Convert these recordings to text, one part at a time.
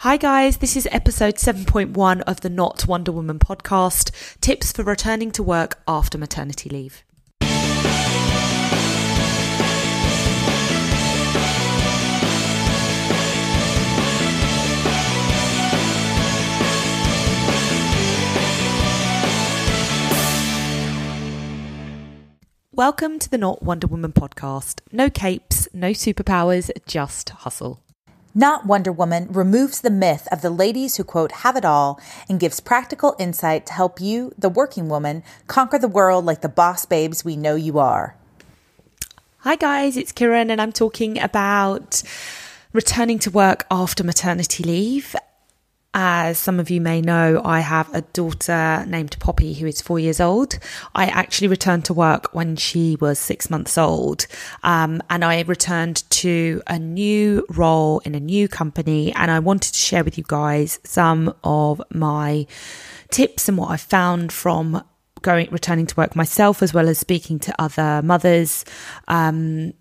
Hi, guys. This is episode 7.1 of the Not Wonder Woman podcast tips for returning to work after maternity leave. Welcome to the Not Wonder Woman podcast. No capes, no superpowers, just hustle. Not Wonder Woman removes the myth of the ladies who, quote, have it all and gives practical insight to help you, the working woman, conquer the world like the boss babes we know you are. Hi, guys, it's Kiran, and I'm talking about returning to work after maternity leave as some of you may know, I have a daughter named Poppy who is four years old. I actually returned to work when she was six months old. Um, and I returned to a new role in a new company. And I wanted to share with you guys some of my tips and what I found from going returning to work myself as well as speaking to other mothers um,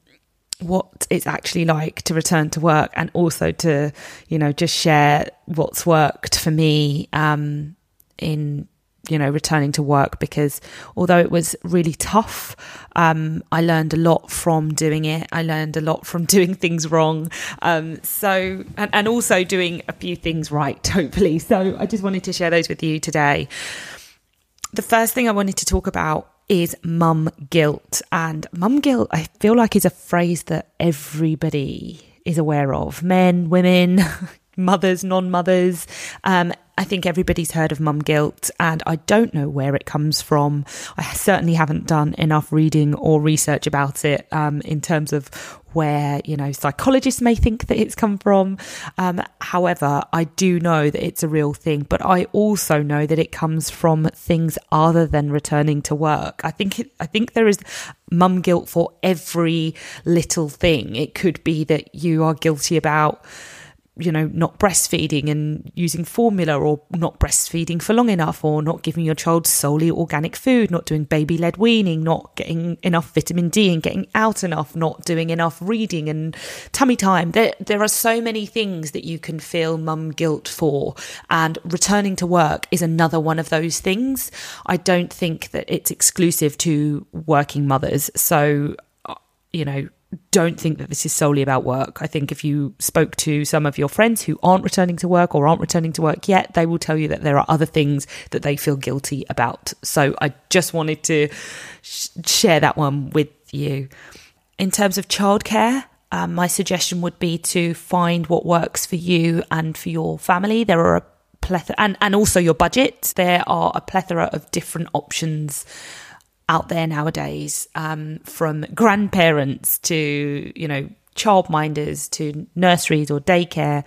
what it's actually like to return to work and also to you know just share what's worked for me um, in you know returning to work because although it was really tough um, i learned a lot from doing it. I learned a lot from doing things wrong. Um, so and, and also doing a few things right hopefully. So i just wanted to share those with you today. The first thing i wanted to talk about is mum guilt. And mum guilt, I feel like, is a phrase that everybody is aware of men, women, mothers, non mothers. Um, I think everybody's heard of mum guilt, and I don't know where it comes from. I certainly haven't done enough reading or research about it um, in terms of where you know psychologists may think that it's come from. Um, however, I do know that it's a real thing, but I also know that it comes from things other than returning to work. I think it, I think there is mum guilt for every little thing. It could be that you are guilty about you know, not breastfeeding and using formula or not breastfeeding for long enough or not giving your child solely organic food, not doing baby led weaning, not getting enough vitamin D and getting out enough, not doing enough reading and tummy time. There, there are so many things that you can feel mum guilt for. And returning to work is another one of those things. I don't think that it's exclusive to working mothers. So, uh, you know, don't think that this is solely about work. I think if you spoke to some of your friends who aren't returning to work or aren't returning to work yet, they will tell you that there are other things that they feel guilty about. So I just wanted to sh- share that one with you. In terms of childcare, um, my suggestion would be to find what works for you and for your family. There are a plethora, and, and also your budget. There are a plethora of different options out there nowadays, um, from grandparents to, you know, childminders to nurseries or daycare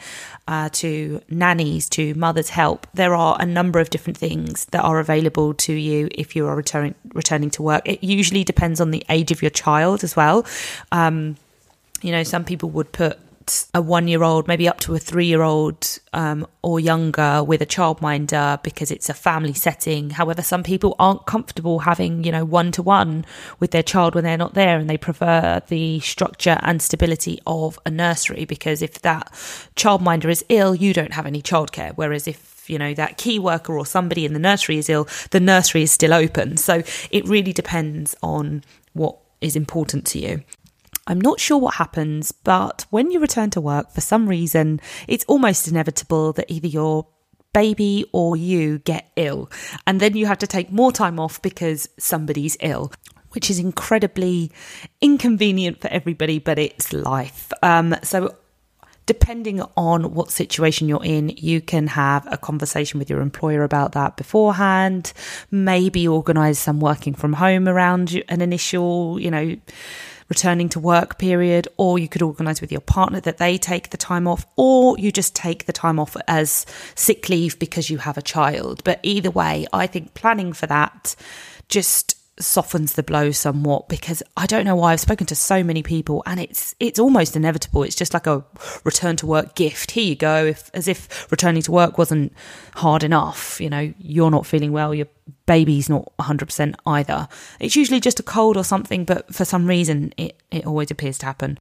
uh, to nannies to mother's help. There are a number of different things that are available to you if you are returning returning to work. It usually depends on the age of your child as well. Um, you know, some people would put a one year old, maybe up to a three year old um, or younger with a childminder because it's a family setting. However, some people aren't comfortable having, you know, one to one with their child when they're not there and they prefer the structure and stability of a nursery because if that childminder is ill, you don't have any childcare. Whereas if you know that key worker or somebody in the nursery is ill, the nursery is still open. So it really depends on what is important to you. I'm not sure what happens, but when you return to work, for some reason, it's almost inevitable that either your baby or you get ill. And then you have to take more time off because somebody's ill. Which is incredibly inconvenient for everybody, but it's life. Um, so depending on what situation you're in, you can have a conversation with your employer about that beforehand, maybe organize some working from home around an initial, you know, returning to work period, or you could organise with your partner that they take the time off, or you just take the time off as sick leave because you have a child. But either way, I think planning for that just softens the blow somewhat because I don't know why I've spoken to so many people and it's it's almost inevitable. It's just like a return to work gift. Here you go, if as if returning to work wasn't hard enough. You know, you're not feeling well, your baby's not 100% either. It's usually just a cold or something, but for some reason it, it always appears to happen.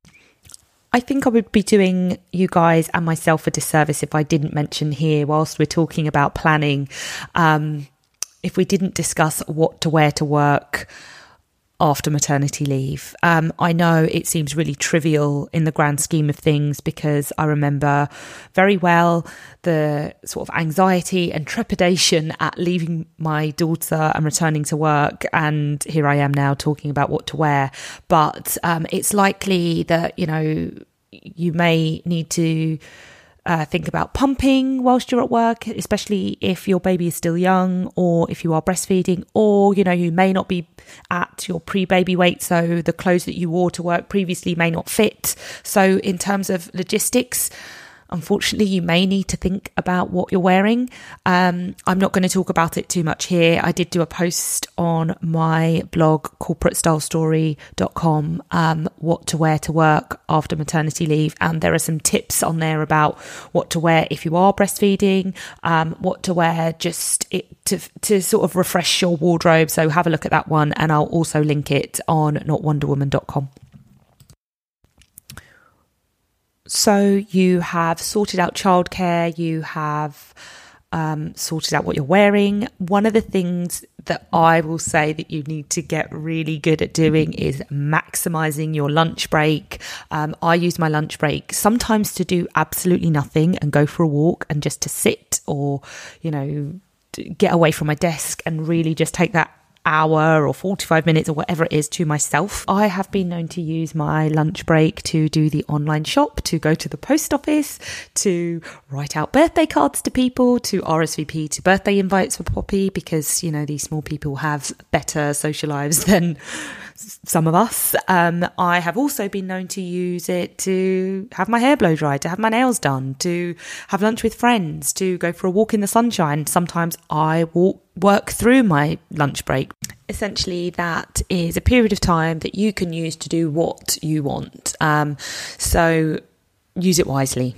I think I would be doing you guys and myself a disservice if I didn't mention here, whilst we're talking about planning, um, if we didn't discuss what to wear to work after maternity leave. Um, I know it seems really trivial in the grand scheme of things because I remember very well the sort of anxiety and trepidation at leaving my daughter and returning to work. And here I am now talking about what to wear. But um, it's likely that, you know, you may need to uh, think about pumping whilst you're at work, especially if your baby is still young or if you are breastfeeding, or you know, you may not be at your pre baby weight, so the clothes that you wore to work previously may not fit. So, in terms of logistics, unfortunately, you may need to think about what you're wearing. Um, I'm not going to talk about it too much here. I did do a post on my blog, corporatestylestory.com, um, what to wear to work after maternity leave. And there are some tips on there about what to wear if you are breastfeeding, um, what to wear just it, to, to sort of refresh your wardrobe. So have a look at that one. And I'll also link it on notwonderwoman.com. So you have sorted out childcare, you have um, sorted out what you're wearing. One of the things that I will say that you need to get really good at doing is maximizing your lunch break. Um, I use my lunch break sometimes to do absolutely nothing and go for a walk and just to sit or, you know, get away from my desk and really just take that hour or 45 minutes or whatever it is to myself. I have been known to use my lunch break to do the online shop, to go to the post office, to write out birthday cards to people, to RSVP to birthday invites for Poppy because, you know, these small people have better social lives than some of us. Um, I have also been known to use it to have my hair blow dried, to have my nails done, to have lunch with friends, to go for a walk in the sunshine. Sometimes I walk work through my lunch break. Essentially, that is a period of time that you can use to do what you want. Um, so use it wisely.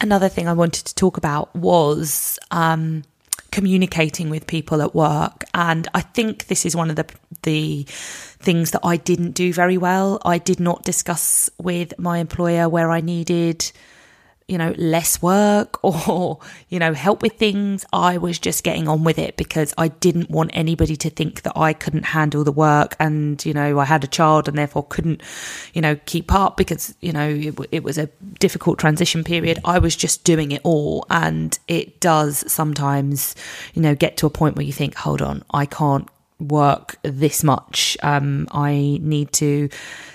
Another thing I wanted to talk about was um, communicating with people at work, and I think this is one of the the things that I didn't do very well. I did not discuss with my employer where I needed you know, less work or, you know, help with things. I was just getting on with it because I didn't want anybody to think that I couldn't handle the work and, you know, I had a child and therefore couldn't, you know, keep up because, you know, it, it was a difficult transition period. I was just doing it all. And it does sometimes, you know, get to a point where you think, hold on, I can't work this much. Um, I need to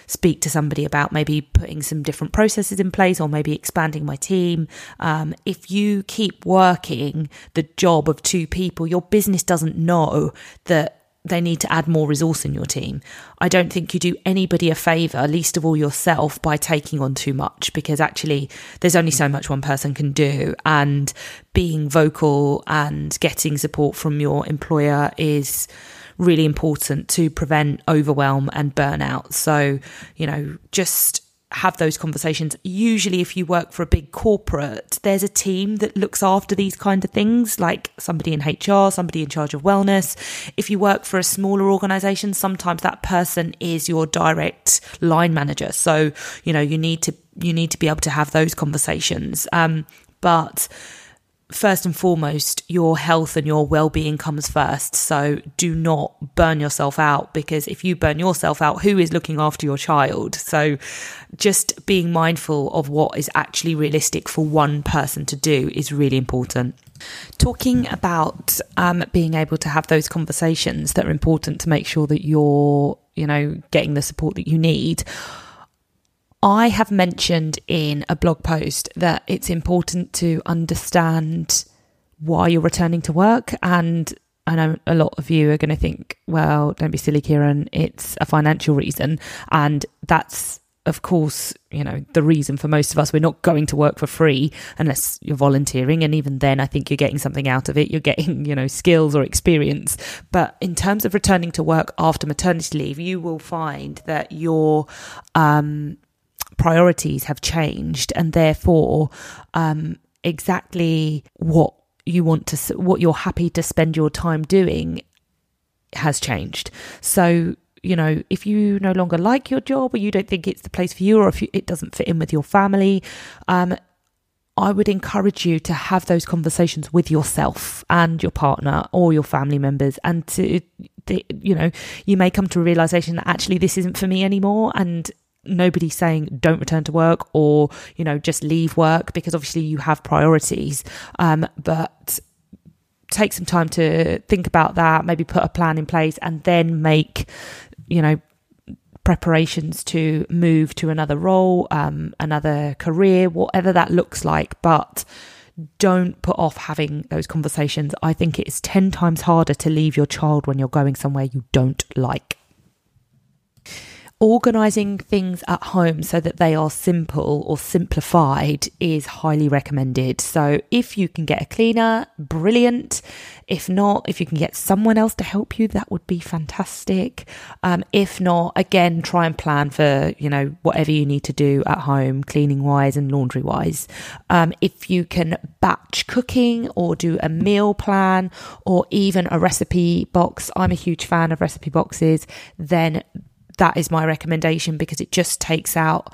speak to somebody about maybe putting some different processes in place or maybe expanding my team. Um, if you keep working the job of two people, your business doesn't know that they need to add more resource in your team. I don't think you do anybody a favor, least of all yourself, by taking on too much because actually there's only so much one person can do. And being vocal and getting support from your employer is really important to prevent overwhelm and burnout. So, you know, just have those conversations. Usually, if you work for a big corporate, there's a team that looks after these kind of things, like somebody in HR, somebody in charge of wellness. If you work for a smaller organization, sometimes that person is your direct line manager. So, you know, you need to you need to be able to have those conversations. Um, but first and foremost, your health and your well being comes first. So do not burn yourself out because if you burn yourself out, who is looking after your child? So just being mindful of what is actually realistic for one person to do is really important. Talking about um, being able to have those conversations that are important to make sure that you're, you know, getting the support that you need I have mentioned in a blog post that it's important to understand why you're returning to work. And I know a lot of you are going to think, well, don't be silly, Kiran, it's a financial reason. And that's, of course, you know, the reason for most of us. We're not going to work for free unless you're volunteering. And even then, I think you're getting something out of it. You're getting, you know, skills or experience. But in terms of returning to work after maternity leave, you will find that your, um, priorities have changed and therefore um, exactly what you want to what you're happy to spend your time doing has changed. So you know, if you no longer like your job or you don't think it's the place for you or if you, it doesn't fit in with your family, um, I would encourage you to have those conversations with yourself and your partner or your family members and to you know you may come to a realization that actually this isn't for me anymore and nobody's saying don't return to work or you know just leave work because obviously you have priorities. Um, but take some time to think about that maybe put a plan in place and then make you know preparations to move to another role um, another career whatever that looks like. But don't put off having those conversations. I think it's 10 times harder to leave your child when you're going somewhere you don't like Organising things at home so that they are simple or simplified is highly recommended. So, if you can get a cleaner, brilliant. If not, if you can get someone else to help you, that would be fantastic. Um, if not, again, try and plan for you know whatever you need to do at home, cleaning wise and laundry wise. Um, if you can batch cooking or do a meal plan or even a recipe box, I'm a huge fan of recipe boxes. Then that is my recommendation because it just takes out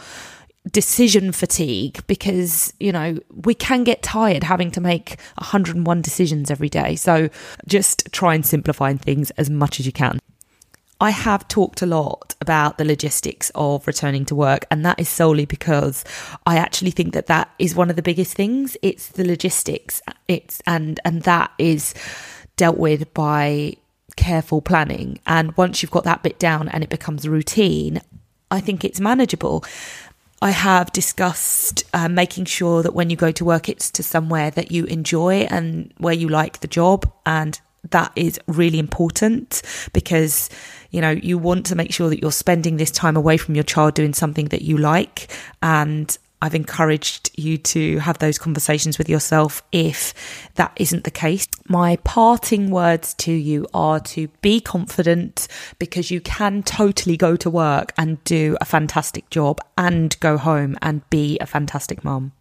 decision fatigue because you know we can get tired having to make 101 decisions every day so just try and simplify things as much as you can I have talked a lot about the logistics of returning to work, and that is solely because I actually think that that is one of the biggest things. It's the logistics. It's and and that is dealt with by careful planning. And once you've got that bit down and it becomes routine, I think it's manageable. I have discussed uh, making sure that when you go to work, it's to somewhere that you enjoy and where you like the job. And that is really important because, you know, you want to make sure that you're spending this time away from your child doing something that you like. And I've encouraged you to have those conversations with yourself if that isn't the case. My parting words to you are to be confident because you can totally go to work and do a fantastic job and go home and be a fantastic mom.